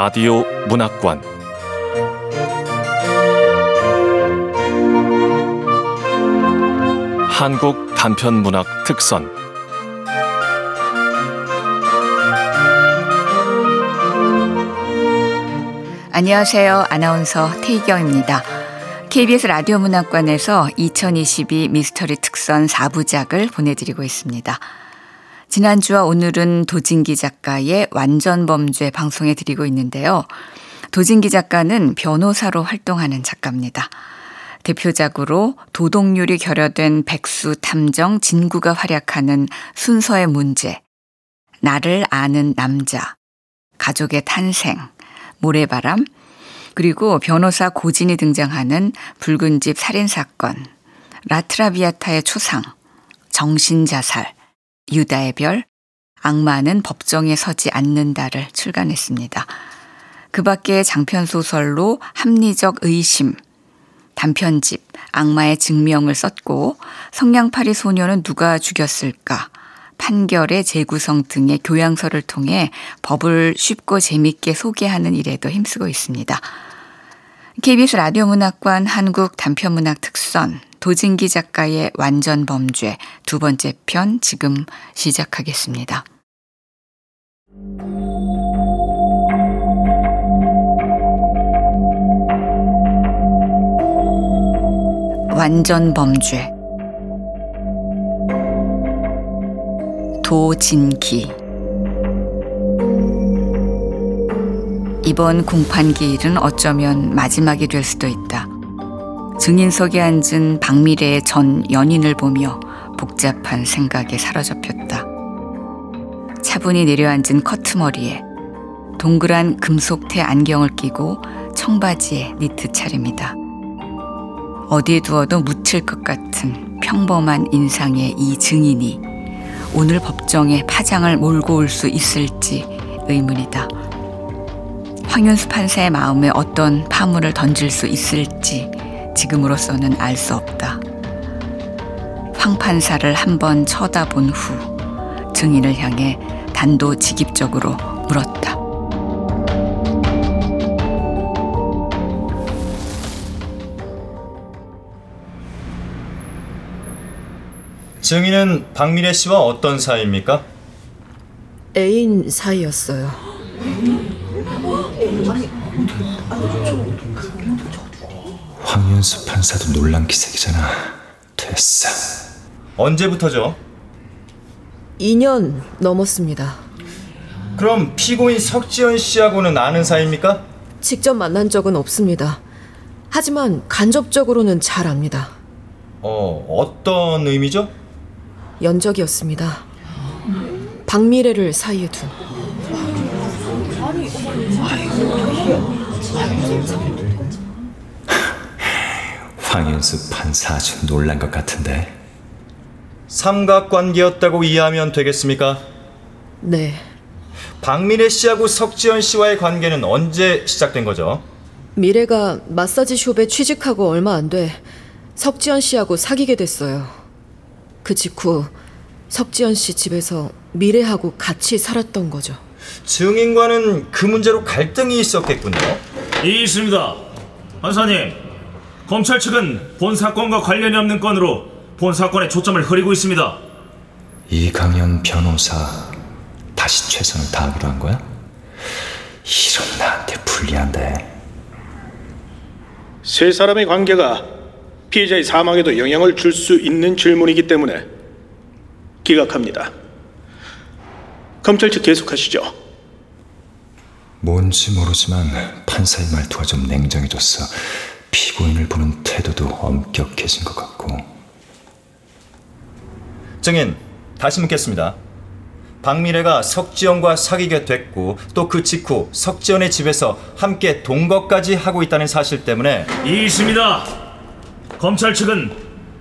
라디오 문학관 한국 단편 문학 특선 안녕하세요. 아나운서 태희경입니다. KBS 라디오 문학관에서 2022 미스터리 특선 4부작을 보내드리고 있습니다. 지난주와 오늘은 도진기 작가의 완전 범죄 방송해 드리고 있는데요. 도진기 작가는 변호사로 활동하는 작가입니다. 대표작으로 도덕률이 결여된 백수 탐정 진구가 활약하는 순서의 문제, 나를 아는 남자, 가족의 탄생, 모래바람, 그리고 변호사 고진이 등장하는 붉은 집 살인 사건, 라트라비아타의 초상, 정신 자살, 유다의 별, 악마는 법정에 서지 않는다를 출간했습니다. 그 밖에 장편소설로 합리적 의심, 단편집, 악마의 증명을 썼고, 성냥팔이 소녀는 누가 죽였을까, 판결의 재구성 등의 교양서를 통해 법을 쉽고 재밌게 소개하는 일에도 힘쓰고 있습니다. KBS 라디오 문학관 한국 단편문학 특선 도진기 작가의 완전 범죄 두 번째 편 지금 시작하겠습니다. 완전 범죄 도진기 이번 공판기 일은 어쩌면 마지막이 될 수도 있다. 증인석에 앉은 박미래의 전 연인을 보며 복잡한 생각에 사로잡혔다. 차분히 내려앉은 커트머리에 동그란 금속태 안경을 끼고 청바지에 니트 차림이다. 어디에 두어도 묻힐 것 같은 평범한 인상의 이 증인이 오늘 법정에 파장을 몰고 올 수 있을지 의문이다. 황윤수 판사의 마음에 어떤 파문을 던질 수 있을지 지금으로서는 알 수 없다. 황 판사를 한번 쳐다본 후 증인을 향해 단도직입적으로 물었다. 증인은 박미래 씨와 어떤 사이입니까? 애인 사이였어요. 황윤수 판사도 놀란 기색이잖아. 됐어. 언제부터죠? 2년 넘었습니다. 그럼 피고인 석지연 씨하고는 아는 사이입니까? 직접 만난 적은 없습니다. 하지만 간접적으로는 잘 압니다. 어, 어떤 의미죠? 연적이었습니다. 박미래를 사이에 둔. 황윤수 판사 아주 놀란 것 같은데. 삼각관계였다고 이해하면 되겠습니까? 네. 박미래 씨하고 석지연 씨와의 관계는 언제 시작된 거죠? 미래가 마사지 숍에 취직하고 얼마 안 돼 석지연 씨하고 사귀게 됐어요. 그 직후 석지연 씨 집에서 미래하고 같이 살았던 거죠. 증인과는 그 문제로 갈등이 있었겠군요. 이 있습니다. 판사님, 검찰 측은 본 사건과 관련이 없는 건으로 본 사건에 초점을 흐리고 있습니다. 이강현 변호사 다시 최선을 다하기로 한 거야? 이런 나한테 불리한데. 세 사람의 관계가 피해자의 사망에도 영향을 줄 수 있는 질문이기 때문에 기각합니다. 검찰 측 계속하시죠. 뭔지 모르지만 판사의 말투가 좀 냉정해졌어. 피고인을 보는 태도도 엄격해진 것 같고. 증인, 다시 묻겠습니다. 박미래가 석지연과 사귀게 됐고 또 그 직후 석지연의 집에서 함께 동거까지 하고 있다는 사실 때문에 이 있습니다. 검찰 측은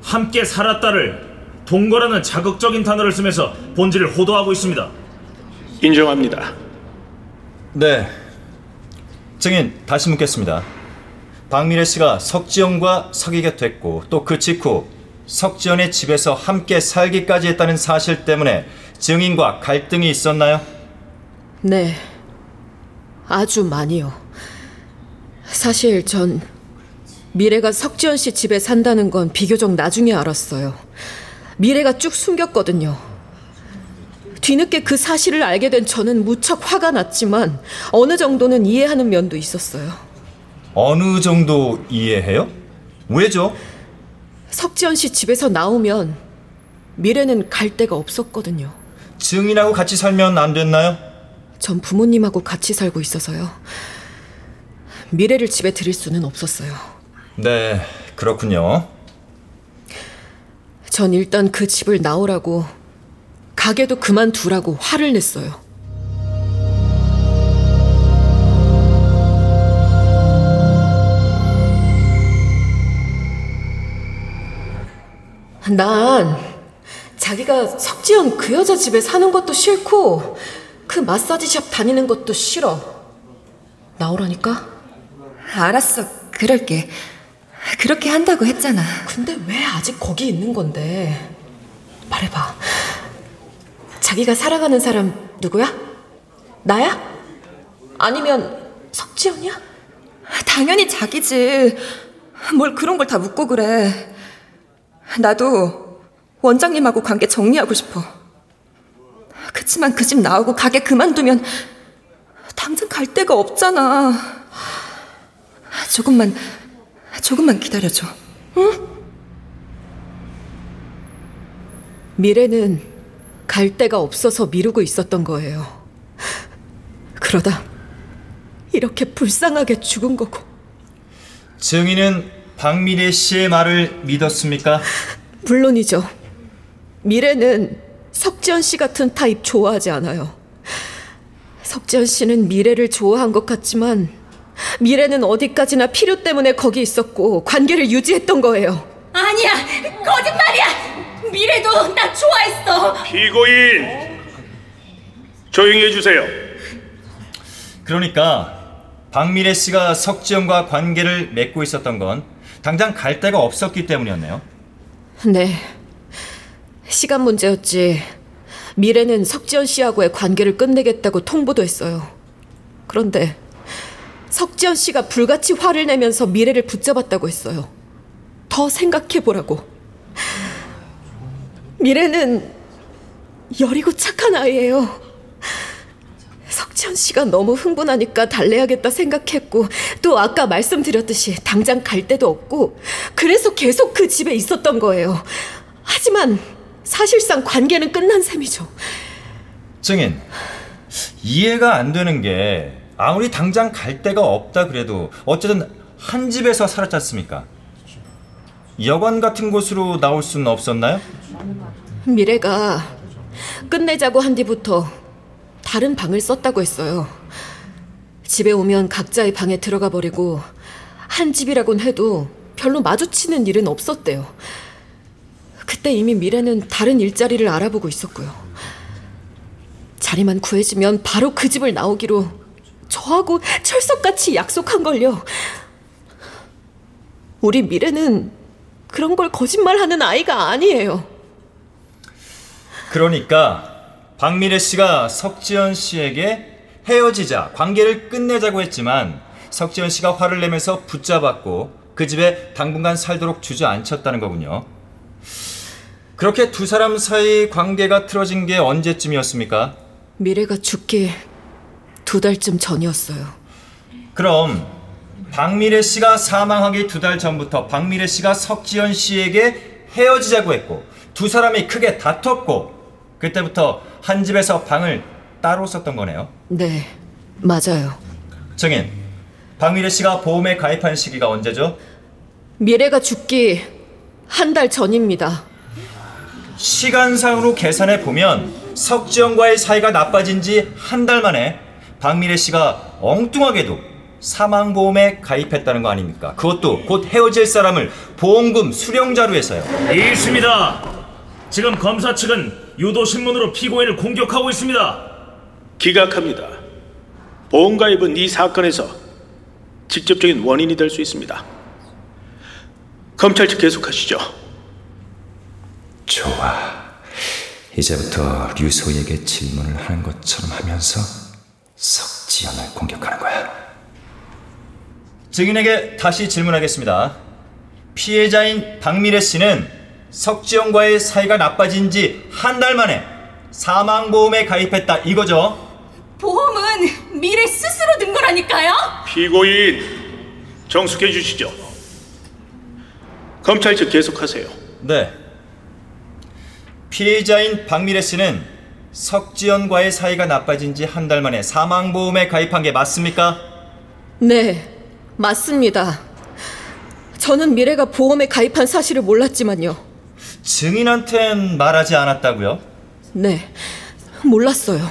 함께 살았다를 동거라는 자극적인 단어를 쓰면서 본질을 호도하고 있습니다. 인정합니다. 네. 증인, 다시 묻겠습니다. 박미래 씨가 석지연과 사귀게 됐고 또 그 직후 석지연의 집에서 함께 살기까지 했다는 사실 때문에 증인과 갈등이 있었나요? 네. 아주 많이요. 사실 전 미래가 석지연 씨 집에 산다는 건 비교적 나중에 알았어요. 미래가 쭉 숨겼거든요. 뒤늦게 그 사실을 알게 된 저는 무척 화가 났지만 어느 정도는 이해하는 면도 있었어요. 어느 정도 이해해요? 왜죠? 석지연 씨 집에서 나오면 미래는 갈 데가 없었거든요. 증인하고 같이 살면 안 됐나요? 전 부모님하고 같이 살고 있어서요. 미래를 집에 들일 수는 없었어요. 네, 그렇군요. 전 일단 그 집을 나오라고 가게도 그만두라고 화를 냈어요. 난 자기가 석지연 그 여자 집에 사는 것도 싫고 그 마사지샵 다니는 것도 싫어. 나오라니까? 알았어, 그럴게. 그렇게 한다고 했잖아. 근데 왜 아직 거기 있는 건데? 말해봐. 자기가 사랑하는 사람 누구야? 나야? 아니면 석지연이야? 당연히 자기지. 뭘 그런 걸 다 묻고 그래. 나도 원장님하고 관계 정리하고 싶어. 그치만 그 집 나오고 가게 그만두면 당장 갈 데가 없잖아. 조금만, 조금만 기다려줘. 미래는 갈 데가 없어서 미루고 있었던 거예요. 그러다 이렇게 불쌍하게 죽은 거고. 증인은 박미래 씨의 말을 믿었습니까? 물론이죠. 미래는 석지연 씨 같은 타입 좋아하지 않아요. 석지연 씨는 미래를 좋아한 것 같지만 미래는 어디까지나 필요 때문에 거기 있었고 관계를 유지했던 거예요. 아니야, 거짓말이야. 미래도 나 좋아했어. 피고인 조용히 해주세요. 그러니까 박미래 씨가 석지영과 관계를 맺고 있었던 건 당장 갈 데가 없었기 때문이었네요. 네. 시간 문제였지. 미래는 석지연 씨하고의 관계를 끝내겠다고 통보도 했어요. 그런데 석지연 씨가 불같이 화를 내면서 미래를 붙잡았다고 했어요. 더 생각해 보라고. 미래는 여리고 착한 아이예요. 석지연 씨가 너무 흥분하니까 달래야겠다 생각했고 또 아까 말씀드렸듯이 당장 갈 데도 없고 그래서 계속 그 집에 있었던 거예요. 하지만 사실상 관계는 끝난 셈이죠. 증인, 이해가 안 되는 게 아무리 당장 갈 데가 없다 그래도 어쨌든 한 집에서 살았지 않습니까? 여관 같은 곳으로 나올 수는 없었나요? 미래가 끝내자고 한 뒤부터 다른 방을 썼다고 했어요. 집에 오면 각자의 방에 들어가 버리고 한 집이라곤 해도 별로 마주치는 일은 없었대요. 그때 이미 미래는 다른 일자리를 알아보고 있었고요. 자리만 구해지면 바로 그 집을 나오기로 저하고 철석같이 약속한 걸요. 우리 미래는 그런 걸 거짓말하는 아이가 아니에요. 그러니까 박미래 씨가 석지연 씨에게 헤어지자 관계를 끝내자고 했지만 석지연 씨가 화를 내면서 붙잡았고 그 집에 당분간 살도록 주저앉혔다는 거군요. 그렇게 두 사람 사이 관계가 틀어진 게 언제쯤이었습니까? 미래가 죽기 두 달쯤 전이었어요. 그럼 박미래 씨가 사망하기 두 달 전부터 박미래 씨가 석지연 씨에게 헤어지자고 했고 두 사람이 크게 다퉜고 그때부터 한 집에서 방을 따로 썼던 거네요. 네, 맞아요. 정인, 박미래 씨가 보험에 가입한 시기가 언제죠? 미래가 죽기 한 달 전입니다. 시간상으로 계산해 보면 석지영과의 사이가 나빠진 지 한 달 만에 박미래 씨가 엉뚱하게도 사망보험에 가입했다는 거 아닙니까? 그것도 곧 헤어질 사람을 보험금 수령자로 해서요. 있습니다. 지금 검사 측은 유도 신문으로 피고인을 공격하고 있습니다. 기각합니다. 보험가입은 이 사건에서 직접적인 원인이 될 수 있습니다. 검찰 측 계속하시죠. 좋아. 이제부터 류소에게 질문을 하는 것처럼 하면서 석지연을 공격하는 거야. 증인에게 다시 질문하겠습니다. 피해자인 박미래 씨는 석지영과의 사이가 나빠진 지 한 달 만에 사망보험에 가입했다 이거죠? 보험은 미래 스스로 든 거라니까요. 피고인 정숙해 주시죠. 검찰 측 계속하세요. 네. 피해자인 박미래 씨는 석지연과의 사이가 나빠진 지 한 달 만에 사망보험에 가입한 게 맞습니까? 네, 맞습니다. 저는 미래가 보험에 가입한 사실을 몰랐지만요. 증인한텐 말하지 않았다고요? 네, 몰랐어요.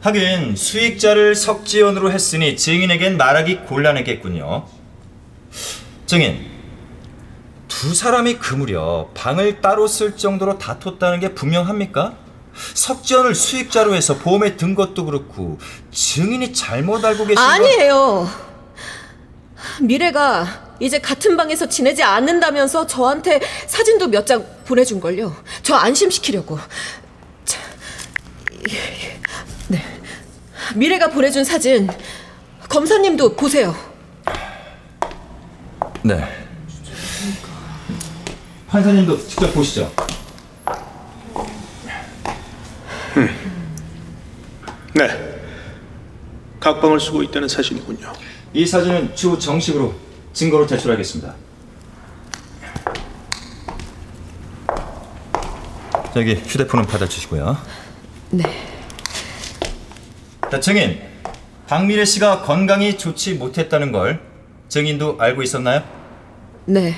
하긴 수익자를 석지연으로 했으니 증인에겐 말하기 곤란했겠군요. 증인, 두 사람이 그 무렵 방을 따로 쓸 정도로 다퉜다는 게 분명합니까? 석지연을 수익자로 해서 보험에 든 것도 그렇고 증인이 잘못 알고 계신 건 아니에요. 미래가 이제 같은 방에서 지내지 않는다면서 저한테 사진도 몇 장 보내준 걸요. 저 안심시키려고. 자, 네. 미래가 보내준 사진 검사님도 보세요. 네. 판사님도 직접 보시죠. 네. 각방을 쓰고 있다는 사실이군요. 이 사진은 추후 정식으로 증거로 제출하겠습니다. 여기 휴대폰은 받아주시고요. 네. 자, 증인. 박미래 씨가 건강이 좋지 못했다는 걸 증인도 알고 있었나요? 네.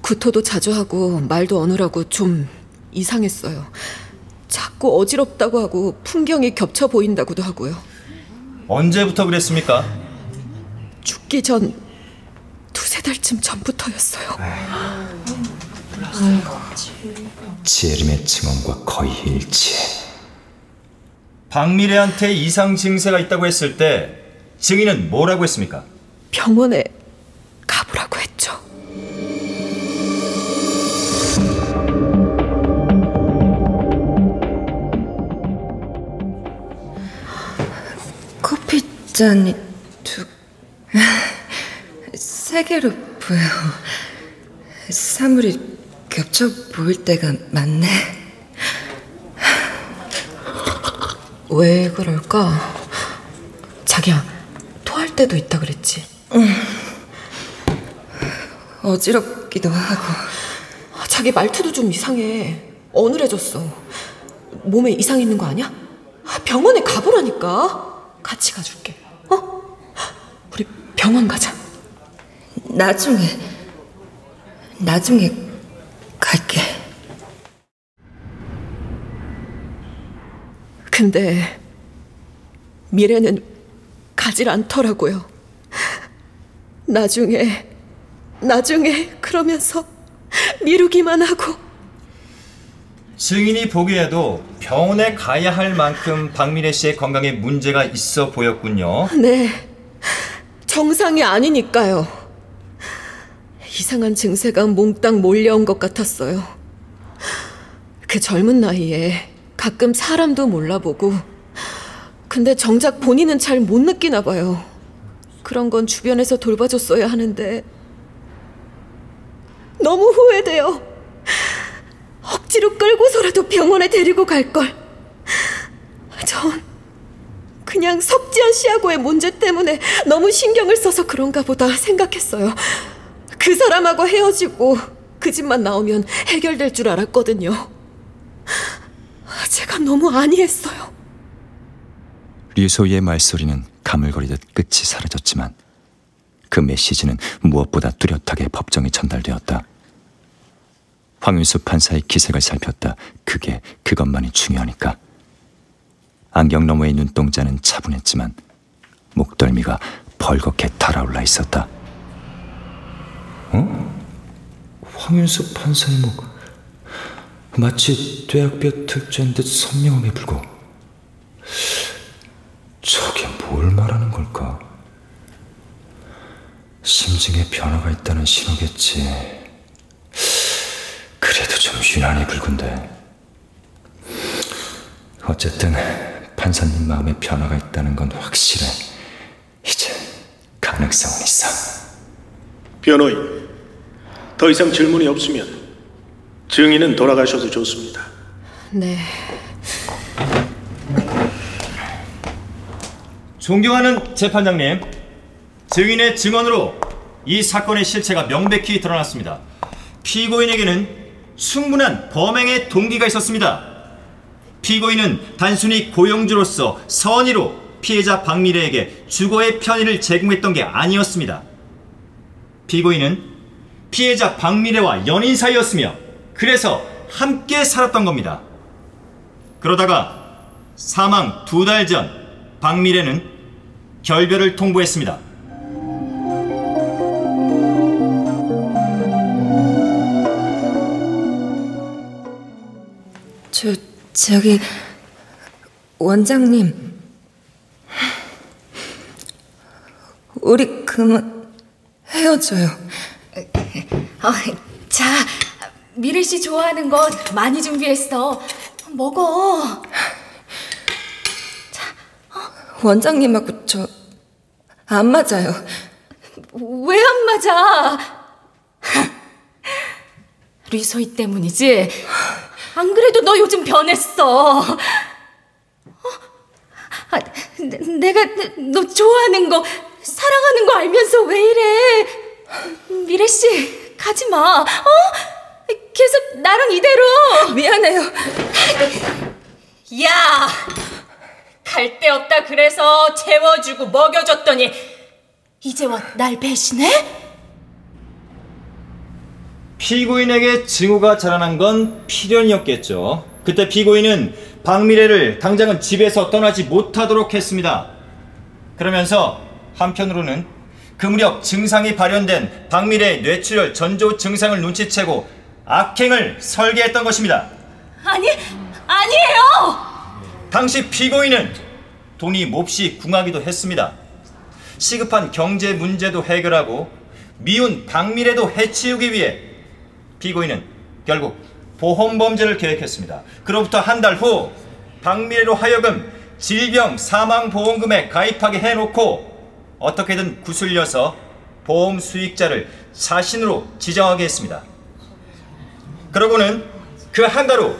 구토도 자주 하고 말도 어눌하고 좀 이상했어요. 자꾸 어지럽다고 하고 풍경이 겹쳐 보인다고도 하고요. 언제부터 그랬습니까? 죽기 전두 세 달쯤 전부터였어요. 지혜림의 증언과 거의 일치해. 박미래한테 이상 증세가 있다고 했을 때 증인은 뭐라고 했습니까? 병원에 가보라고 했죠. 커피 잔이 두... 세 개로 보여. 사물이 겹쳐 보일 때가 많네. 왜 그럴까? 자기야, 토할 때도 있다 그랬지. 어지럽기도 하고. 아, 자기 말투도 좀 이상해. 어눌해졌어. 몸에 이상 있는 거 아니야? 아, 병원에 가보라니까. 같이 가줄게. 어? 우리 병원 가자. 나중에, 나중에 갈게. 근데 미래는 가질 않더라고요. 나중에, 나중에 그러면서 미루기만 하고 증인이 보기에도 병원에 가야 할 만큼 박미래 씨의 건강에 문제가 있어 보였군요. 네, 정상이 아니니까요. 이상한 증세가 몽땅 몰려온 것 같았어요. 그 젊은 나이에 가끔 사람도 몰라보고, 근데 정작 본인은 잘 못 느끼나 봐요. 그런 건 주변에서 돌봐줬어야 하는데, 너무 후회돼요. 억지로 끌고서라도 병원에 데리고 갈 걸. 전 그냥 석지현 씨하고의 문제 때문에 너무 신경을 써서 그런가 보다 생각했어요. 그 사람하고 헤어지고 그 집만 나오면 해결될 줄 알았거든요. 제가 너무 안이했어요. 류소희의 말소리는 가물거리듯 끝이 사라졌지만 그 메시지는 무엇보다 뚜렷하게 법정에 전달되었다. 황윤수 판사의 기색을 살폈다. 그게 그것만이 중요하니까. 안경 너머의 눈동자는 차분했지만 목덜미가 벌겋게 달아올라 있었다. 어? 황윤수 판사의 목 마치 뇌학뼈 특조인 듯 선명하게 붉어. 저게 뭘 말하는 걸까? 심증에 변화가 있다는 신호겠지. 그래도 좀 유난히 붉은데. 어쨌든 판사님 마음에 변화가 있다는 건 확실해. 이제 가능성은 있어. 변호인, 더 이상 질문이 없으면 증인은 돌아가셔도 좋습니다. 네. 존경하는 재판장님, 증인의 증언으로 이 사건의 실체가 명백히 드러났습니다. 피고인에게는 충분한 범행의 동기가 있었습니다. 피고인은 단순히 고용주로서 선의로 피해자 박미래에게 주거의 편의를 제공했던 게 아니었습니다. 피고인은 피해자 박미래와 연인 사이였으며 그래서 함께 살았던 겁니다. 그러다가 사망 두 달 전 박미래는 결별을 통보했습니다. 저, 저기, 원장님. 우리 그만 헤어져요. 아, 자, 미래 씨 좋아하는 것 많이 준비했어. 먹어. 원장님하고 저 안 맞아요. 왜 안 맞아? 류서희 때문이지? 안 그래도 너 요즘 변했어. 어? 아, 내- 내가 너 좋아하는 거, 사랑하는 거 알면서 왜 이래? 미래 씨, 가지 마. 어? 계속 나랑 이대로. 미안해요. 야! 갈 데 없다 그래서 재워주고 먹여줬더니 이제 와 날 배신해? 피고인에게 증오가 자라난 건 필연이었겠죠. 그때 피고인은 박미래를 당장은 집에서 떠나지 못하도록 했습니다. 그러면서 한편으로는 그 무렵 증상이 발현된 박미래의 뇌출혈 전조 증상을 눈치채고 악행을 설계했던 것입니다. 아니, 아니에요! 당시 피고인은 돈이 몹시 궁하기도 했습니다. 시급한 경제 문제도 해결하고 미운 박미래도 해치우기 위해 피고인은 결국 보험 범죄를 계획했습니다. 그로부터 한 달 후 박미래로 하여금 질병 사망 보험금에 가입하게 해놓고 어떻게든 구슬려서 보험 수익자를 자신으로 지정하게 했습니다. 그러고는 그 한 달 후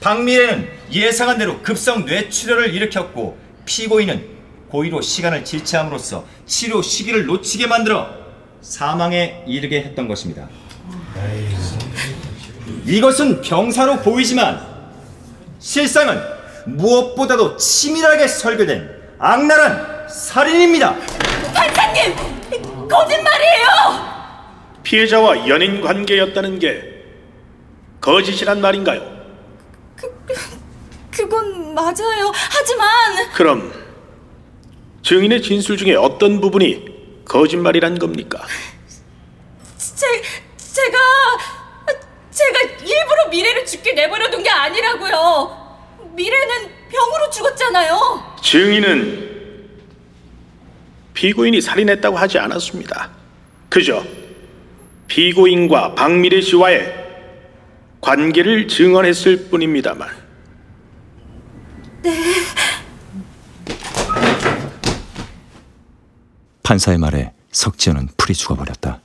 박미래는 예상한 대로 급성 뇌출혈을 일으켰고 피고인은 고의로 시간을 지체함으로써 치료 시기를 놓치게 만들어 사망에 이르게 했던 것입니다. 이것은 병사로 보이지만 실상은 무엇보다도 치밀하게 설계된 악랄한 살인입니다. 판사님! 거짓말이에요! 피해자와 연인 관계였다는 게 거짓이란 말인가요? 그건 맞아요. 하지만 그럼 증인의 진술 중에 어떤 부분이 거짓말이란 겁니까? 제, 제가 제가 일부러 미래를 죽게 내버려 둔 게 아니라고요. 미래는 병으로 죽었잖아요. 증인은 피고인이 살인했다고 하지 않았습니다. 그저 피고인과 박미래 씨와의 관계를 증언했을 뿐입니다만 판사의 말에 석지연은 풀이 죽어버렸다.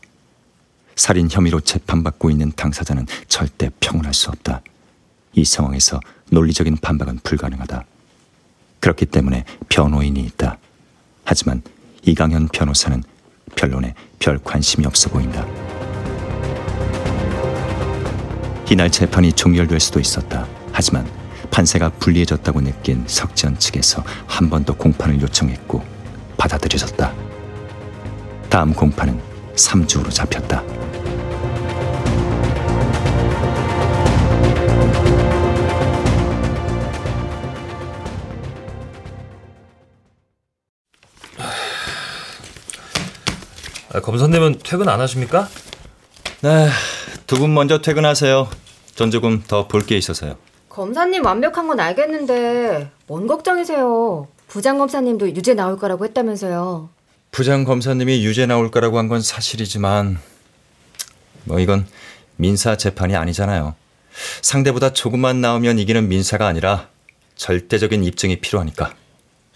살인 혐의로 재판받고 있는 당사자는 절대 평온할 수 없다. 이 상황에서 논리적인 반박은 불가능하다. 그렇기 때문에 변호인이 있다. 하지만 이강현 변호사는 변론에 별 관심이 없어 보인다. 이날 재판이 종결될 수도 있었다. 하지만 판세가 불리해졌다고 느낀 석지연 측에서 한 번 더 공판을 요청했고 받아들여졌다. 다음 공판은 3주 후로 잡혔다. 검사님은 퇴근 안 하십니까? 네, 두 분 먼저 퇴근하세요. 전 조금 더 볼 게 있어서요. 검사님 완벽한 건 알겠는데 뭔 걱정이세요? 부장 검사님도 유죄 나올 거라고 했다면서요. 부장 검사님이 유죄 나올 거라고 한 건 사실이지만 뭐 이건 민사 재판이 아니잖아요. 상대보다 조금만 나오면 이기는 민사가 아니라 절대적인 입증이 필요하니까.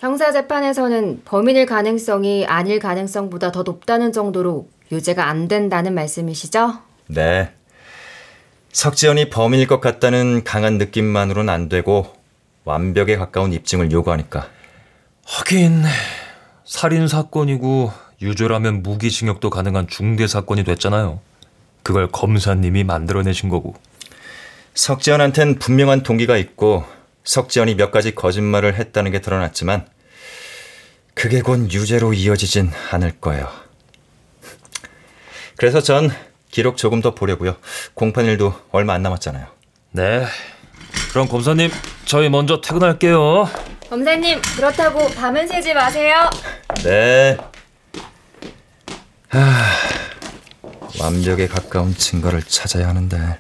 형사 재판에서는 범인일 가능성이 아닐 가능성보다 더 높다는 정도로 유죄가 안 된다는 말씀이시죠? 네. 석지연이 범인일 것 같다는 강한 느낌만으로는 안 되고 완벽에 가까운 입증을 요구하니까. 하긴 살인 사건이고 유죄라면 무기징역도 가능한 중대 사건이 됐잖아요. 그걸 검사님이 만들어내신 거고. 석지연한텐 분명한 동기가 있고 석지연이 몇 가지 거짓말을 했다는 게 드러났지만 그게 곧 유죄로 이어지진 않을 거예요. 그래서 전 기록 조금 더 보려고요. 공판일도 얼마 안 남았잖아요. 네. 그럼 검사님 저희 먼저 퇴근할게요. 검사님, 그렇다고 밤은 새지 마세요. 네. 하, 완벽에 가까운 증거를 찾아야 하는데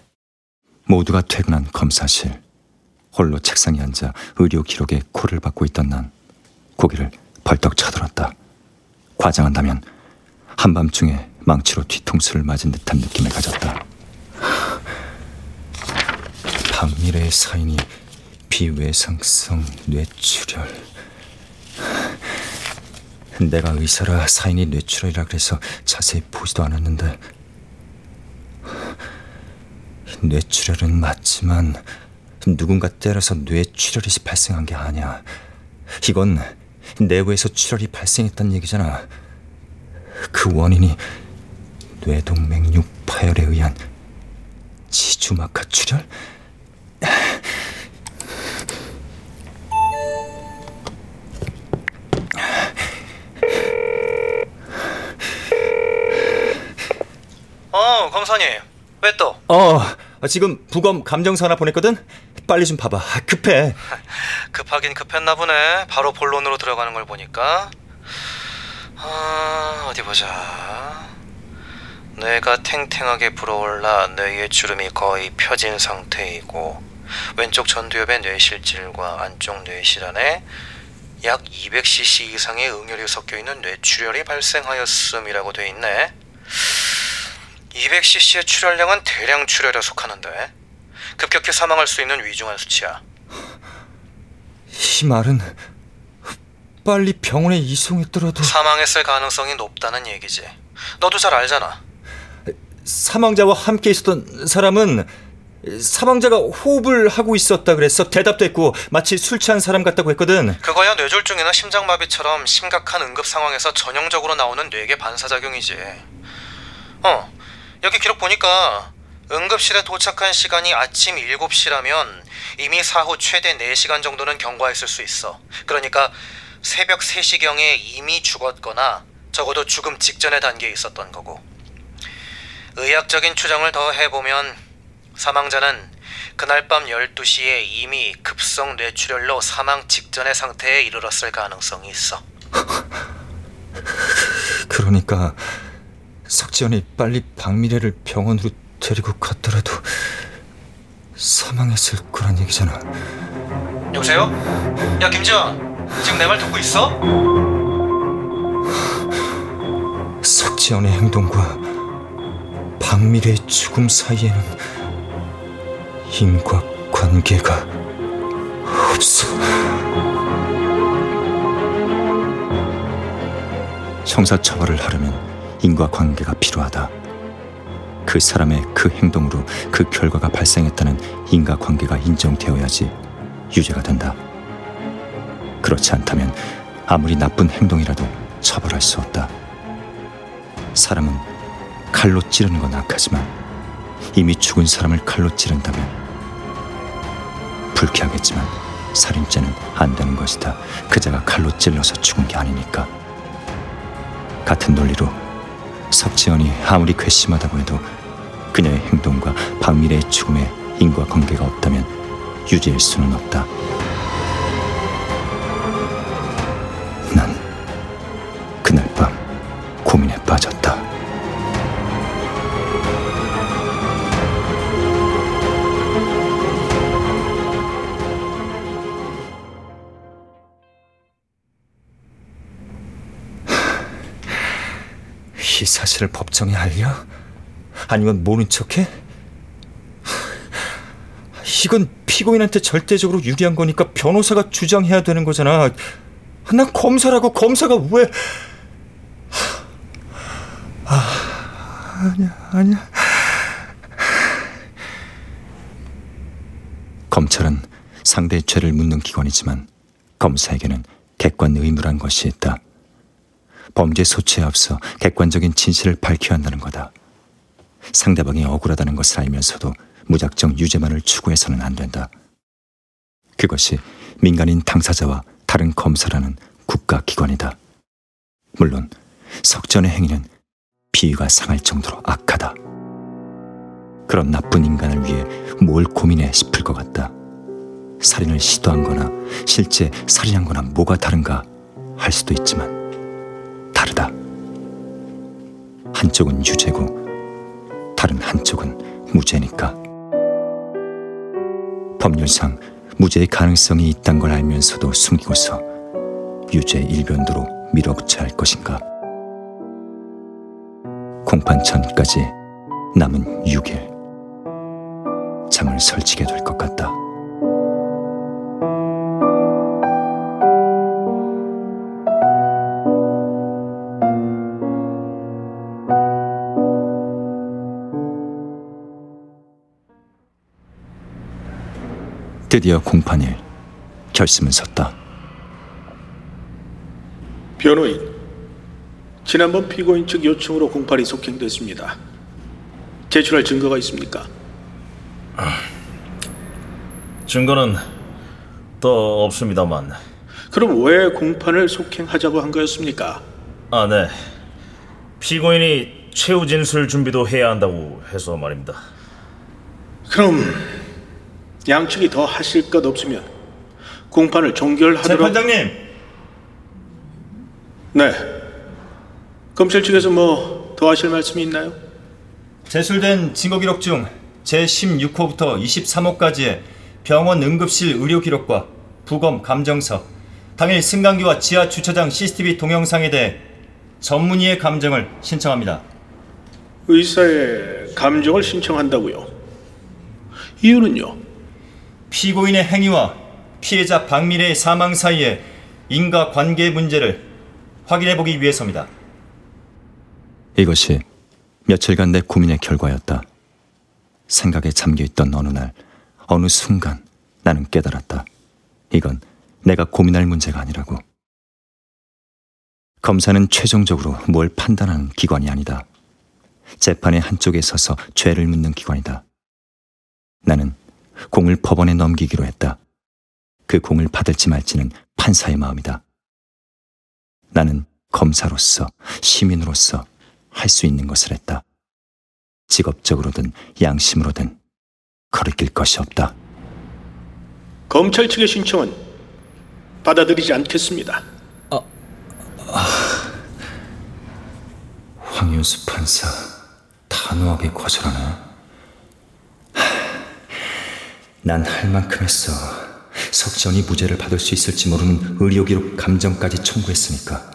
모두가 퇴근한 검사실. 홀로 책상에 앉아 의료 기록에 코를 박고 있던 난 고개를 벌떡 쳐들었다. 과장한다면 한밤중에 망치로 뒤통수를 맞은 듯한 느낌을 가졌다. 박미래의 사인이 비외상성 뇌출혈. 내가 의사라 사인이 뇌출혈이라 그래서 자세히 보지도 않았는데 뇌출혈은 맞지만 누군가 때려서 뇌출혈이 발생한 게 아니야. 이건 내부에서 출혈이 발생했다는 얘기잖아. 그 원인이 뇌동맥류 파열에 의한 지주막하 출혈? 어, 검사님. 왜 또? 어, 지금 부검 감정서 하나 보냈거든? 빨리 좀 봐봐. 급해. 급하긴 급했나 보네. 바로 본론으로 들어가는 걸 보니까. 아, 어디 보자. 뇌가 탱탱하게 불어올라 뇌의 주름이 거의 펴진 상태이고 왼쪽 전두엽의 뇌실질과 안쪽 뇌실 안에 약 200cc 이상의 응혈이 섞여 있는 뇌출혈이 발생하였음이라고 돼 있네. 200cc의 출혈량은 대량 출혈에 속하는데 급격히 사망할 수 있는 위중한 수치야. 이 말은 빨리 병원에 이송했더라도 사망했을 가능성이 높다는 얘기지. 너도 잘 알잖아. 사망자와 함께 있었던 사람은 사망자가 호흡을 하고 있었다 그랬어. 대답도 했고 마치 술 취한 사람 같다고 했거든. 그거야 뇌졸중이나 심장마비처럼 심각한 응급 상황에서 전형적으로 나오는 뇌계 반사작용이지. 어, 여기 기록 보니까 응급실에 도착한 시간이 아침 7시라면 이미 사후 최대 4시간 정도는 경과했을 수 있어. 그러니까 새벽 3시경에 이미 죽었거나 적어도 죽음 직전의 단계에 있었던 거고. 의학적인 추정을 더 해보면 사망자는 그날 밤 12시에 이미 급성 뇌출혈로 사망 직전의 상태에 이르렀을 가능성이 있어. 그러니까 석지연이 빨리 박미래를 병원으로 데리고 갔더라도 사망했을 거란 얘기잖아. 여보세요? 야 김지원, 지금 내 말 듣고 있어? 석지연의 행동과 박미래의 죽음 사이에는 인과 관계가 없어. 형사 처벌을 하려면 인과 관계가 필요하다. 그 사람의 그 행동으로 그 결과가 발생했다는 인과관계가 인정되어야지 유죄가 된다. 그렇지 않다면 아무리 나쁜 행동이라도 처벌할 수 없다. 사람은 칼로 찌르는 건 악하지만 이미 죽은 사람을 칼로 찌른다면 불쾌하겠지만 살인죄는 안 되는 것이다. 그자가 칼로 찔러서 죽은 게 아니니까. 같은 논리로 석지연이 아무리 괘씸하다고 해도 그녀의 행동과 박미래의 죽음에 인과 관계가 없다면 유죄일 수는 없다. 난 그날 밤 고민에 빠졌다. 사실을 법정에 알려? 아니면 모른 척해? 이건 피고인한테 절대적으로 유리한 거니까 변호사가 주장해야 되는 거잖아. 난 검사라고 검사가 왜? 아, 아니야, 아니야. 검찰은 상대의 죄를 묻는 기관이지만 검사에게는 객관 의무란 것이 있다. 범죄 소추에 앞서 객관적인 진실을 밝혀야 한다는 거다. 상대방이 억울하다는 것을 알면서도 무작정 유죄만을 추구해서는 안 된다. 그것이 민간인 당사자와 다른 검사라는 국가기관이다. 물론 석전의 행위는 비위가 상할 정도로 악하다. 그런 나쁜 인간을 위해 뭘 고민해 싶을 것 같다. 살인을 시도한 거나 실제 살인한 거나 뭐가 다른가 할 수도 있지만 다르다. 한쪽은 유죄고 다른 한쪽은 무죄니까. 법률상 무죄의 가능성이 있단 걸 알면서도 숨기고서 유죄 일변도로 밀어붙여야 할 것인가. 공판 전까지 남은 6일. 잠을 설치게 될 것 같다. 드디어 공판일 결심은 섰다. 변호인, 지난번 피고인 측 요청으로 공판이 속행됐습니다. 제출할 증거가 있습니까? 증거는 또 없습니다만. 그럼 왜 공판을 속행하자고 한 거였습니까? 아, 네. 피고인이 최후 진술 준비도 해야 한다고 해서 말입니다. 그럼 양측이 더 하실 것 없으면 공판을 종결하도록 재판장님, 네. 검찰 측에서 뭐 더 하실 말씀이 있나요? 제출된 증거 기록 중 제16호부터 23호까지의 병원 응급실 의료 기록과 부검 감정서, 당일 승강기와 지하 주차장 CCTV 동영상에 대해 전문의의 감정을 신청합니다. 의사의 감정을 신청한다고요. 이유는요? 피고인의 행위와 피해자 박미래의 사망 사이의 인과 관계 문제를 확인해 보기 위해서입니다. 이것이 며칠간 내 고민의 결과였다. 생각에 잠겨 있던 어느 날, 어느 순간 나는 깨달았다. 이건 내가 고민할 문제가 아니라고. 검사는 최종적으로 뭘 판단하는 기관이 아니다. 재판의 한쪽에 서서 죄를 묻는 기관이다. 나는 공을 법원에 넘기기로 했다. 그 공을 받을지 말지는 판사의 마음이다. 나는 검사로서, 시민으로서 할 수 있는 것을 했다. 직업적으로든 양심으로든 거리낄 것이 없다. 검찰 측의 신청은 받아들이지 않겠습니다. 황윤수 판사 단호하게 거절하네. 난 할 만큼 했어. 석전이 무죄를 받을 수 있을지 모르는 의료기록 감정까지 청구했으니까.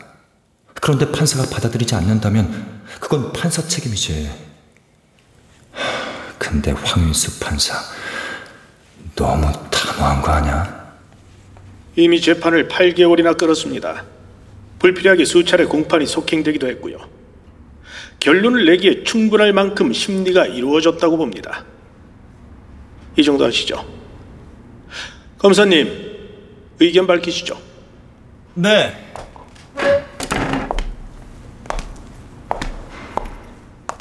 그런데 판사가 받아들이지 않는다면 그건 판사 책임이지. 근데 황윤수 판사 너무 단호한 거 아니야? 이미 재판을 8개월이나 끌었습니다. 불필요하게 수차례 공판이 속행되기도 했고요. 결론을 내기에 충분할 만큼 심리가 이루어졌다고 봅니다. 이 정도 하시죠. 검사님, 의견 밝히시죠. 네,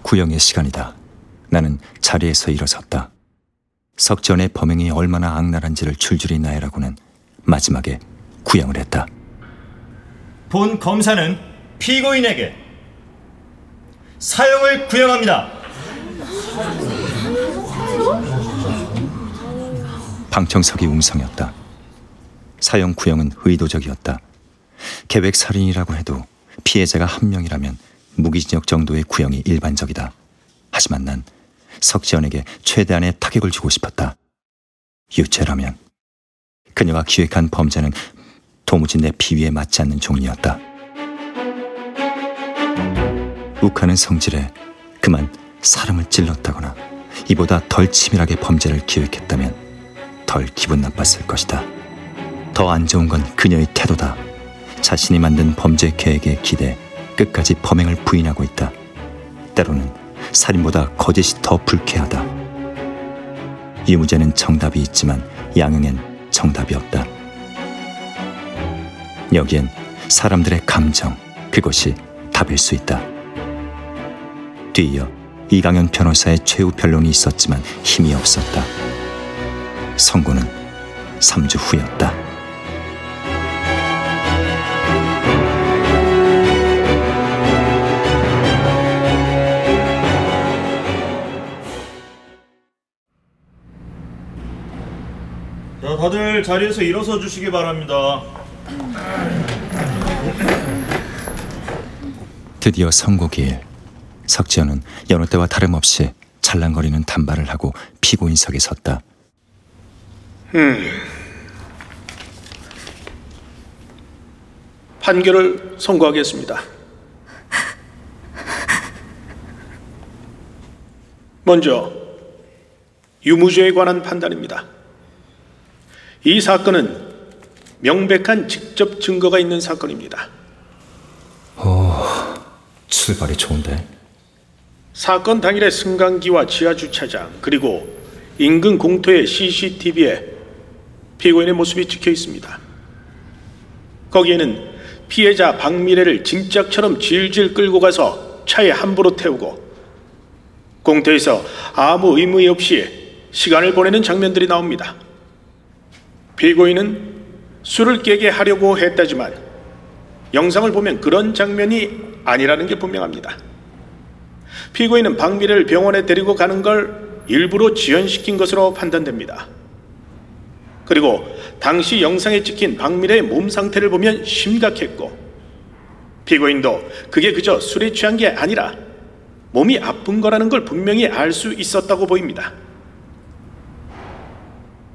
구형의 시간이다. 나는 자리에서 일어섰다. 석전의 범행이 얼마나 악랄한지를 줄줄이 나열하고는 마지막에 구형을 했다. 본 검사는 피고인에게 사형을 구형합니다. 방청석이 웅성이었다. 사형 구형은 의도적이었다. 계획 살인이라고 해도 피해자가 한 명이라면 무기징역 정도의 구형이 일반적이다. 하지만 난 석지연에게 최대한의 타격을 주고 싶었다. 유죄라면 그녀가 기획한 범죄는 도무지 내 비위에 맞지 않는 종류였다. 욱하는 성질에 그만 사람을 찔렀다거나 이보다 덜 치밀하게 범죄를 기획했다면 덜 기분 나빴을 것이다. 더 안 좋은 건 그녀의 태도다. 자신이 만든 범죄 계획에 기대 끝까지 범행을 부인하고 있다. 때로는 살인보다 거짓이 더 불쾌하다. 유무죄는 정답이 있지만 양형엔 정답이 없다. 여기엔 사람들의 감정, 그것이 답일 수 있다. 뒤이어 이강현 변호사의 최후 변론이 있었지만 힘이 없었다. 선고는 3주 후였다. 자, 다들 자리에서 일어서 주시기 바랍니다. 드디어 선고기일 석지연은 여느 때와 다름없이 찰랑거리는 단발을 하고 피고인석에 섰다. 음. 판결을 선고하겠습니다. 먼저 유무죄에 관한 판단입니다. 이 사건은 명백한 직접 증거가 있는 사건입니다. 오, 출발이 좋은데. 사건 당일의 승강기와 지하 주차장 그리고 인근 공터의 CCTV에 피고인의 모습이 찍혀 있습니다. 거기에는 피해자 박미래를 짐짝처럼 질질 끌고 가서 차에 함부로 태우고 공터에서 아무 의무 없이 시간을 보내는 장면들이 나옵니다. 피고인은 술을 깨게 하려고 했다지만 영상을 보면 그런 장면이 아니라는 게 분명합니다. 피고인은 박미래를 병원에 데리고 가는 걸 일부러 지연시킨 것으로 판단됩니다. 그리고 당시 영상에 찍힌 박미래의 몸 상태를 보면 심각했고 피고인도 그게 그저 술에 취한 게 아니라 몸이 아픈 거라는 걸 분명히 알 수 있었다고 보입니다.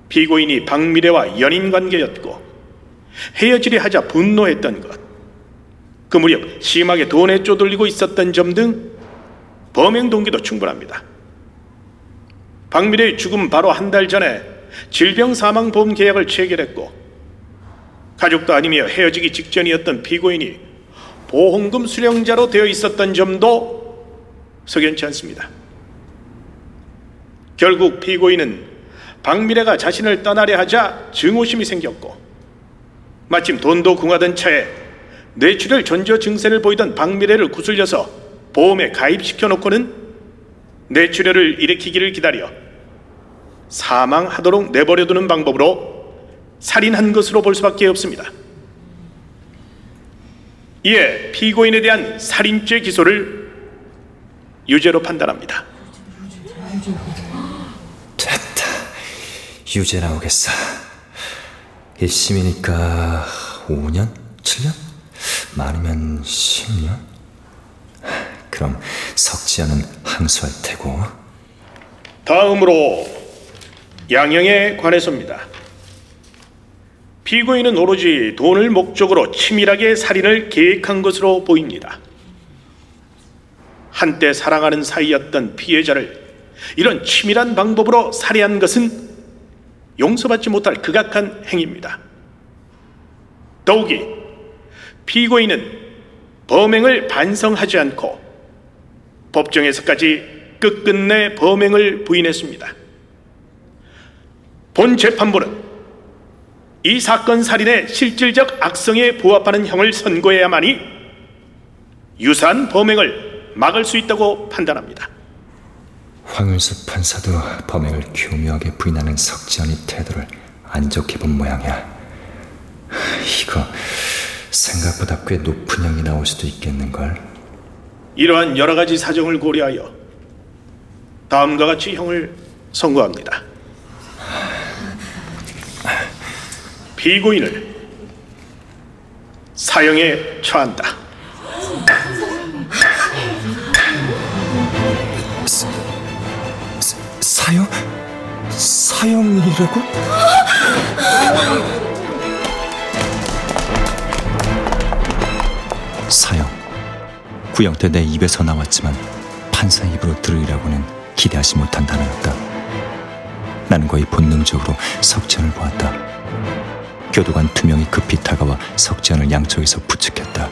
피고인이 박미래와 연인 관계였고 헤어지려 하자 분노했던 것, 그 무렵 심하게 돈에 쪼들리고 있었던 점 등 범행 동기도 충분합니다. 박미래의 죽음 바로 한 달 전에 질병 사망 보험 계약을 체결했고 가족도 아니며 헤어지기 직전이었던 피고인이 보험금 수령자로 되어 있었던 점도 석연치 않습니다. 결국 피고인은 박미래가 자신을 떠나려 하자 증오심이 생겼고 마침 돈도 궁하던 차에 뇌출혈 전조 증세를 보이던 박미래를 구슬려서 보험에 가입시켜 놓고는 뇌출혈을 일으키기를 기다려 사망하도록 내버려두는 방법으로 살인한 것으로 볼 수밖에 없습니다. 이에 피고인에 대한 살인죄 기소를 유죄로 판단합니다. 됐다. 유죄 나오겠어. 1심이니까 5년? 7년? 많으면 10년? 그럼 석지연은 항소할 테고. 다음으로 양형에 관해서입니다. 피고인은 오로지 돈을 목적으로 치밀하게 살인을 계획한 것으로 보입니다. 한때 사랑하는 사이였던 피해자를 이런 치밀한 방법으로 살해한 것은 용서받지 못할 극악한 행위입니다. 더욱이 피고인은 범행을 반성하지 않고 법정에서까지 끝끝내 범행을 부인했습니다. 본 재판부는 이 사건 살인의 실질적 악성에 부합하는 형을 선고해야만이 유사한 범행을 막을 수 있다고 판단합니다. 황윤수 판사도 범행을 교묘하게 부인하는 석지연의 태도를 안 좋게 본 모양이야. 이거 생각보다 꽤 높은 형이 나올 수도 있겠는걸. 이러한 여러 가지 사정을 고려하여 다음과 같이 형을 선고합니다. 피고인을 사형에 처한다. 사형? 사형이라고? 사형. 구형 때 내 입에서 나왔지만 판사 입으로 들으리라고는 기대하지 못한 단어였다. 나는 거의 본능적으로 석지연을 보았다. 교도관 두 명이 급히 다가와 석지연을 양쪽에서 부축했다.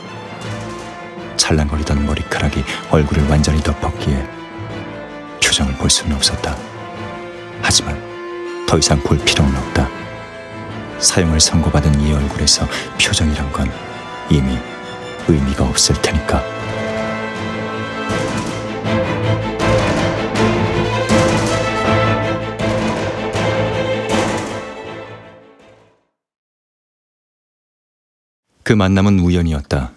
찰랑거리던 머리카락이 얼굴을 완전히 덮었기에 표정을 볼 수는 없었다. 하지만 더 이상 볼 필요는 없다. 사형을 선고받은 이 얼굴에서 표정이란 건 이미 의미가 없을 테니까. 그 만남은 우연이었다.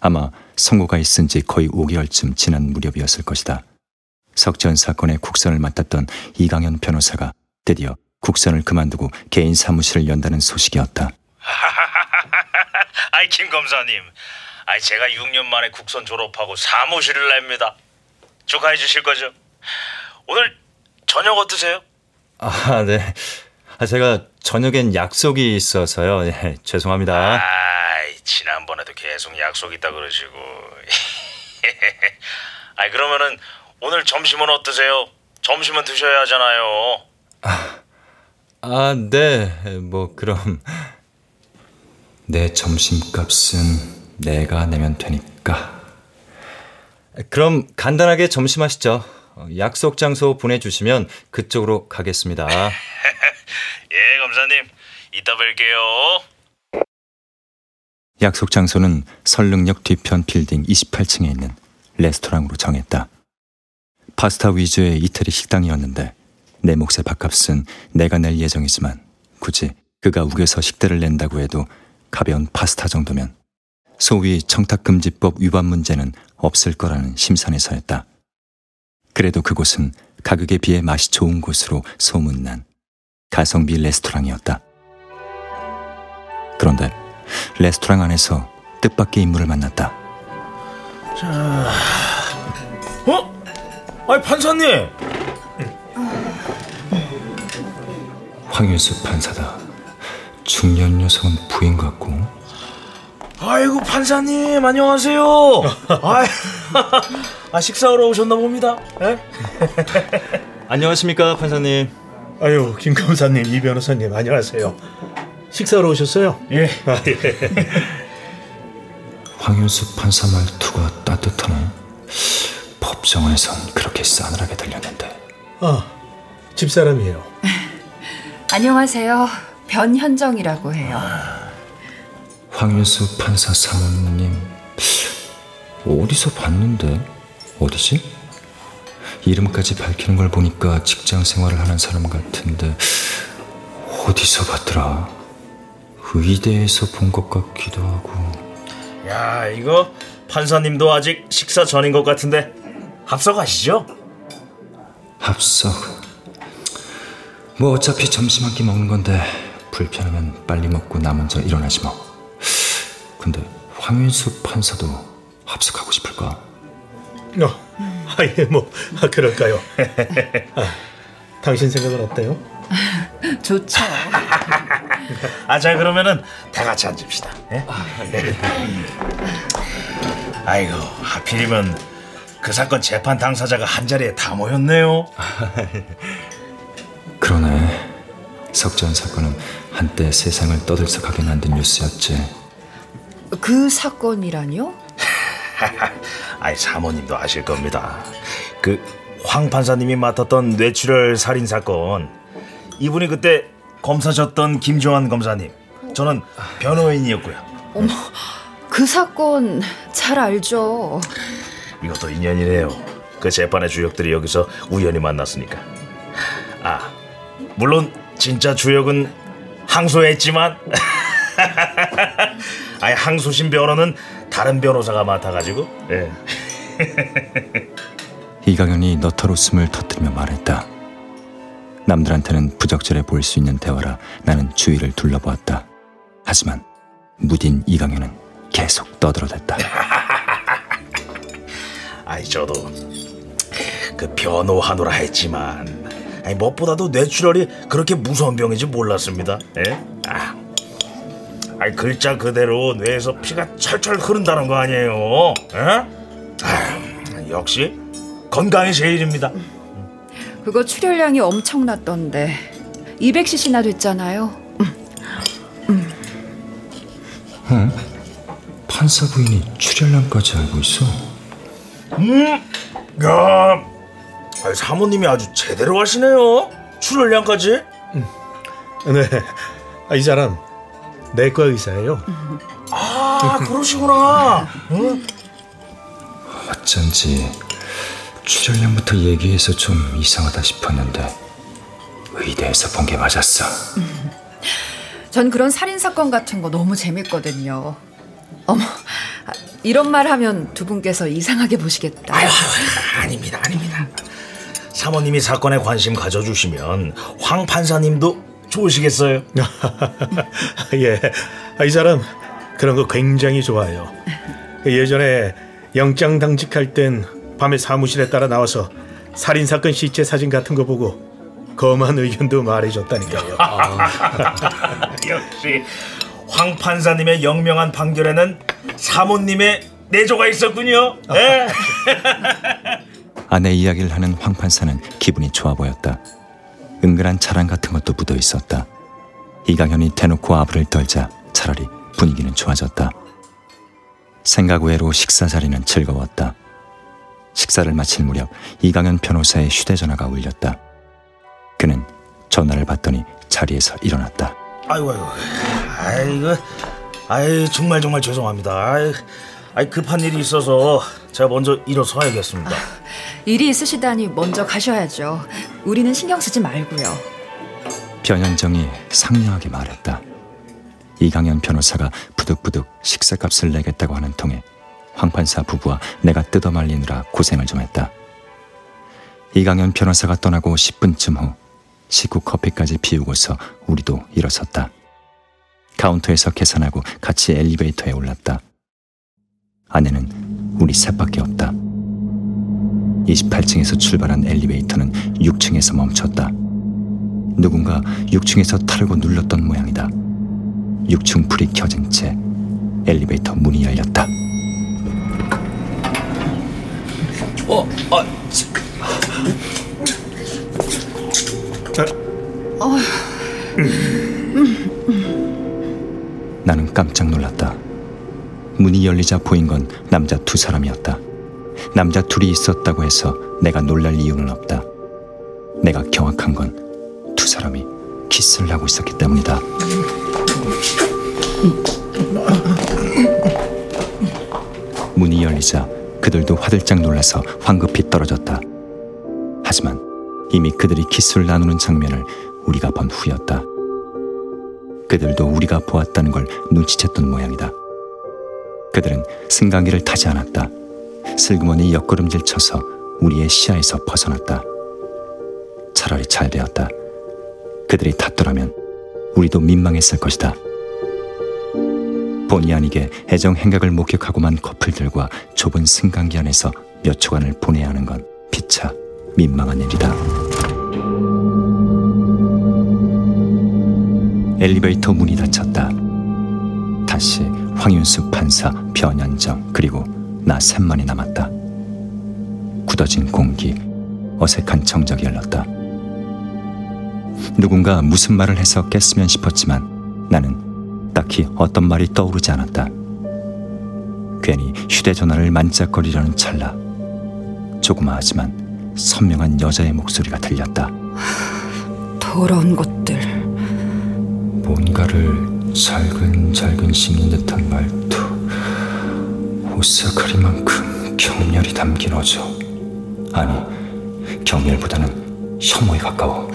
아마 선고가 있은 지 거의 5개월쯤 지난 무렵이었을 것이다. 석전 사건의 국선을 맡았던 이강현 변호사가 드디어 국선을 그만두고 개인 사무실을 연다는 소식이었다. 아이 김 검사님, 아이 제가 6년 만에 국선 졸업하고 사무실을 냅니다. 축하해 주실 거죠? 오늘 저녁 어떠세요? 아, 네. 아, 제가 저녁엔 약속이 있어서요. 예, 죄송합니다. 아이 지난번에도 계속 약속 있다 그러시고. 아이 그러면은 오늘 점심은 어떠세요? 점심은 드셔야 하잖아요. 아, 네. 뭐 그럼 내 점심값은 내가 내면 되니까. 그럼 간단하게 점심하시죠. 어, 약속 장소 보내주시면 그쪽으로 가겠습니다. 예 검사님, 이따 뵐게요. 약속 장소는 설릉역 뒤편 빌딩 28층에 있는 레스토랑으로 정했다. 파스타 위주의 이태리 식당이었는데 내 몫의 밥값은 내가 낼 예정이지만 굳이 그가 우겨서 식대를 낸다고 해도 가벼운 파스타 정도면 소위 청탁금지법 위반 문제는 없을 거라는 심산에서였다. 그래도 그곳은 가격에 비해 맛이 좋은 곳으로 소문난 가성비 레스토랑이었다. 그런데 레스토랑 안에서 뜻밖의 인물을 만났다. 자, 어? 아이 판사님. 황윤수 판사다. 중년 여성은 부인 같고 아이고 판사님 안녕하세요. 아, 아 식사하러 오셨나 봅니다. 예? 안녕하십니까, 판사님. 아유, 김 검사님, 이 변호사님, 안녕하세요. 식사하러 오셨어요? 예. 아, 예. 황윤수 판사 말투가 따뜻하네. 법정에선 그렇게 싸늘하게 들렸는데 아, 집사람이에요. 안녕하세요. 변현정이라고 해요. 황윤수 판사 사모님 어디서 봤는데 어디지? 이름까지 밝히는 걸 보니까 직장 생활을 하는 사람 같은데 어디서 봤더라? 의대에서 본 것 같기도 하고 야 이거 판사님도 아직 식사 전인 것 같은데 합석하시죠? 합석 뭐 어차피 점심 한 끼 먹는 건데 불편하면 빨리 먹고 나 먼저 일어나지 뭐 근데 황윤수 판사도 합석하고 싶을까? 어, 아예 뭐 아, 그럴까요? 아, 당신 생각은 어때요? 좋죠. 아 자 그러면은 다 같이 앉읍시다. 예? 네. 아이고 하필이면 그 사건 재판 당사자가 한 자리에 다 모였네요. 그러네 석전 사건은 한때 세상을 떠들썩하게 만든 뉴스였지 그 사건이라뇨? 아이 사모님도 아실 겁니다. 그 황 판사님이 맡았던 뇌출혈 살인 사건 이분이 그때 검사셨던 김조한 검사님 저는 변호인이었고요. 어머, 그 사건 잘 알죠. 이것도 인연이네요. 그 재판의 주역들이 여기서 우연히 만났으니까. 아, 물론 진짜 주역은 항소했지만, 아니 항소심 변호는 다른 변호사가 맡아가지고. 예. 이강현이 너털 웃음을 터뜨리며 말했다. 남들한테는 부적절해 보일 수 있는 대화라 나는 주위를 둘러보았다. 하지만 무딘 이강현은 계속 떠들어댔다. 아이 저도 그 변호하노라 했지만, 아니 무엇보다도 뇌출혈이 그렇게 무서운 병인지 몰랐습니다. 예? 아, 아니 글자 그대로 뇌에서 피가 철철 흐른다는 거 아니에요? 예? 아, 역시 건강이 제일입니다. 그거 출혈량이 엄청났던데 200cc나 됐잖아요. 어? 판사 부인이 출혈량까지 알고 있어? 음, 야, 아니, 사모님이 아주 제대로 하시네요. 출혈량까지. 네, 아, 이 사람 내과 의사예요. 아, 그러시구나. 응? 어쩐지 출혈량부터 얘기해서 좀 이상하다 싶었는데 의대에서 본 게 맞았어. 전 그런 살인 사건 같은 거 너무 재밌거든요. 어머, 아, 이런 말 하면 두 분께서 이상하게 보시겠다. 아유, 아닙니다, 아닙니다. 사모님이 사건에 관심 가져주시면 황 판사님도 좋으시겠어요. 예, 아, 이 사람 그런 거 굉장히 좋아요. 예전에 영장 당직할 땐 밤에 사무실에 따라 나와서 살인 사건 시체 사진 같은 거 보고 검한 의견도 말해줬다니까요. 역시 황 판사님의 영명한 판결에는 사모님의 내조가 있었군요. 예? 아내 이야기를 하는 황 판사는 기분이 좋아 보였다. 은근한 자랑 같은 것도 묻어 있었다. 이강현이 대놓고 아부를 떨자 차라리 분위기는 좋아졌다. 생각 외로 식사 자리는 즐거웠다. 식사를 마칠 무렵 이강현 변호사의 휴대전화가 울렸다. 그는 전화를 받더니 자리에서 일어났다. 아이고 아이고. 아이고. 아이 정말 정말 죄송합니다. 아이, 아이 급한 일이 있어서 제가 먼저 일어서 와야겠습니다. 일이 있으시다니 먼저 가셔야죠. 우리는 신경 쓰지 말고요. 변현정이 상냥하게 말했다. 이강현 변호사가 부득부득 식사값을 내겠다고 하는 통에 황 판사 부부와 내가 뜯어말리느라 고생을 좀 했다. 이강현 변호사가 떠나고 10분쯤 후 식후 커피까지 비우고서 우리도 일어섰다. 카운터에서 계산하고 같이 엘리베이터에 올랐다. 안에는 우리 셋밖에 없다. 28층에서 출발한 엘리베이터는 6층에서 멈췄다. 누군가 6층에서 타르고 눌렀던 모양이다. 6층 불이 켜진 채 엘리베이터 문이 열렸다. 어, 아, 나는 깜짝 놀랐다. 문이 열리자 보인 건 남자 두 사람이었다. 남자 둘이 있었다고 해서 내가 놀랄 이유는 없다. 내가 경악한 건 두 사람이 키스를 하고 있었기 때문이다. 문이 열리자 그들도 화들짝 놀라서 황급히 떨어졌다. 하지만 이미 그들이 키스를 나누는 장면을 우리가 본 후였다. 그들도 우리가 보았다는 걸 눈치챘던 모양이다. 그들은 승강기를 타지 않았다. 슬그머니 옆걸음질 쳐서 우리의 시야에서 벗어났다. 차라리 잘 되었다. 그들이 탔더라면 우리도 민망했을 것이다. 본의 아니게 애정 행각을 목격하고만 커플들과 좁은 승강기 안에서 몇 초간을 보내야 하는 건 피차 민망한 일이다. 엘리베이터 문이 닫혔다. 다시 황윤수 판사, 변현정 그리고 나 셋만이 남았다. 굳어진 공기, 어색한 정적이 흘렀다. 누군가 무슨 말을 해서 깼으면 싶었지만 나는 딱히 어떤 말이 떠오르지 않았다. 괜히 휴대전화를 만짝거리려는 찰나 조그마하지만 선명한 여자의 목소리가 들렸다. 더러운 것들. 뭔가를 잘근잘근 씹는 듯한 말투 오싹하리만큼 경멸이 담긴 어조 아니 경멸보다는 혐오에 가까워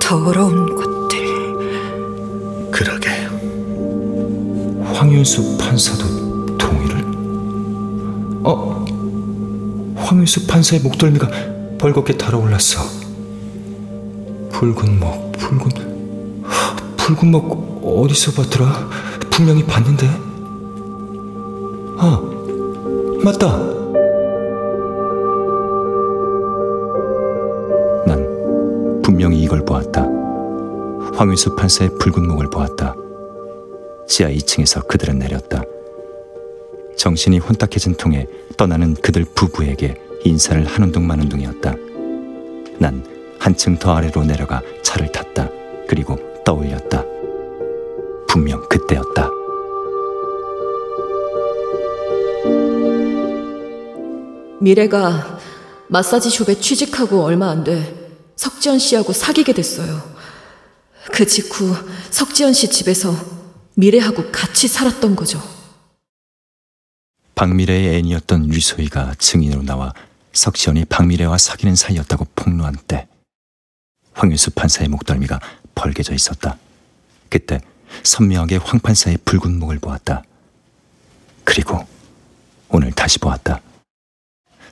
더러운 것 황윤수 판사도 동의를? 어? 황윤수 판사의 목덜미가 벌겋게 달아올랐어 붉은 목 붉은 붉은 목 어디서 봤더라? 분명히 봤는데 아 맞다 난 분명히 이걸 보았다 황윤수 판사의 붉은 목을 보았다 지하 2층에서 그들은 내렸다. 정신이 혼탁해진 통에 떠나는 그들 부부에게 인사를 하는 둥 마는 둥이었다. 난 한층 더 아래로 내려가 차를 탔다. 그리고 떠올렸다. 분명 그때였다. 미래가 마사지 숍에 취직하고 얼마 안 돼 석지연 씨하고 사귀게 됐어요. 그 직후 석지연 씨 집에서 미래하고 같이 살았던 거죠. 박미래의 애인이었던 유소희가 증인으로 나와 석지연이 박미래와 사귀는 사이였다고 폭로한 때 황윤수 판사의 목덜미가 벌개져 있었다. 그때 선명하게 황 판사의 붉은 목을 보았다. 그리고 오늘 다시 보았다.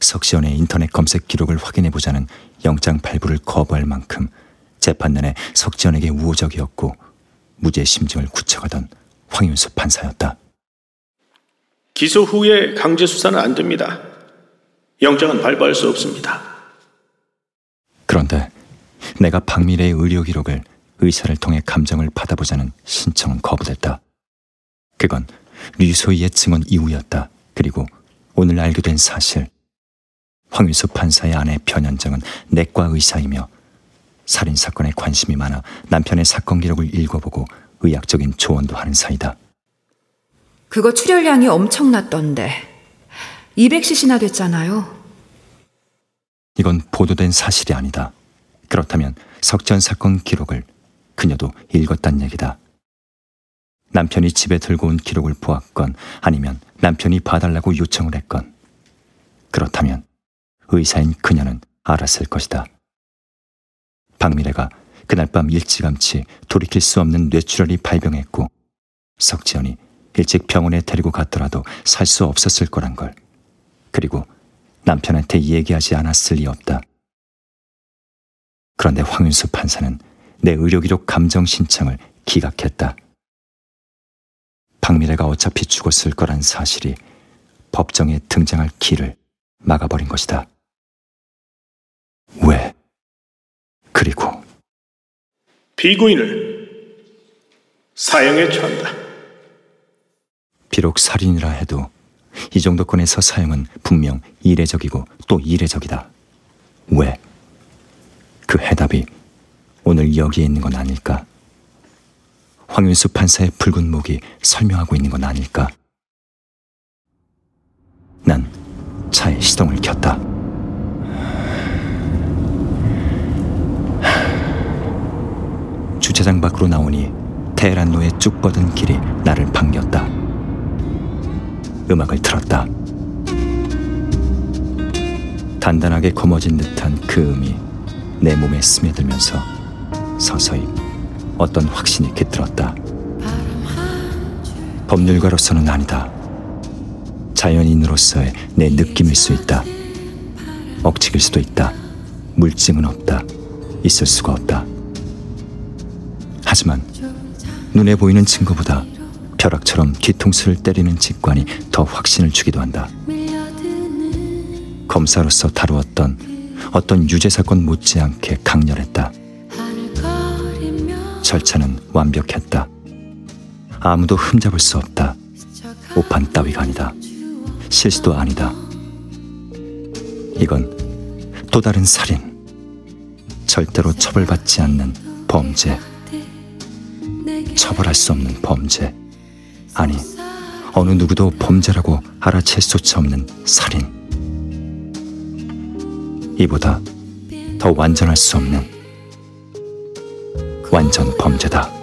석시연의 인터넷 검색 기록을 확인해 보자는 영장 발부를 거부할 만큼 재판 내내 석지연에게 우호적이었고 무죄 심증을 굳혀가던 황윤수 판사였다. 기소 후에 강제 수사는 안 됩니다. 영장은 발부할 수 없습니다. 그런데 내가 박미래의 의료 기록을 의사를 통해 감정을 받아보자는 신청은 거부됐다. 그건 류소희의 증언 이후였다. 그리고 오늘 알게 된 사실. 황윤수 판사의 아내 변현정은 내과 의사이며 살인 사건에 관심이 많아 남편의 사건 기록을 읽어보고 의학적인 조언도 하는 사이다. 그거 출혈량이 엄청났던데 200cc나 됐잖아요. 이건 보도된 사실이 아니다. 그렇다면 석전 사건 기록을 그녀도 읽었단 얘기다. 남편이 집에 들고 온 기록을 보았건 아니면 남편이 봐달라고 요청을 했건 그렇다면 의사인 그녀는 알았을 것이다. 박미래가 그날 밤 일찌감치 돌이킬 수 없는 뇌출혈이 발병했고 석지연이 일찍 병원에 데리고 갔더라도 살 수 없었을 거란 걸. 그리고 남편한테 얘기하지 않았을 리 없다. 그런데 황윤수 판사는 내 의료기록 감정 신청을 기각했다. 박미래가 어차피 죽었을 거란 사실이 법정에 등장할 길을 막아버린 것이다. 왜? 그리고 피고인을 사형에 처한다. 비록 살인이라 해도 이 정도 건에서 사형은 분명 이례적이고 또 이례적이다. 왜? 그 해답이 오늘 여기에 있는 건 아닐까? 황윤수 판사의 붉은 목이 설명하고 있는 건 아닐까? 난 차에 시동을 켰다. 주차장 밖으로 나오니 테헤란로의 쭉 뻗은 길이 나를 반겼다. 음악을 틀었다. 단단하게 거머쥔 듯한 그 음이 내 몸에 스며들면서 서서히 어떤 확신이 깃들었다. 법률가로서는 아니다. 자연인으로서의 내 느낌일 수 있다. 억측일 수도 있다. 물증은 없다. 있을 수가 없다. 하지만 눈에 보이는 증거보다 벼락처럼 뒤통수를 때리는 직관이 더 확신을 주기도 한다. 검사로서 다루었던 어떤 유죄 사건 못지않게 강렬했다. 절차는 완벽했다. 아무도 흠잡을 수 없다. 오판 따위가 아니다. 실수도 아니다. 이건 또 다른 살인. 절대로 처벌받지 않는 범죄. 처벌할 수 없는 범죄. 아니, 어느 누구도 범죄라고 알아챌 수차 없는 살인. 이보다 더 완전할 수 없는 완전 범죄다.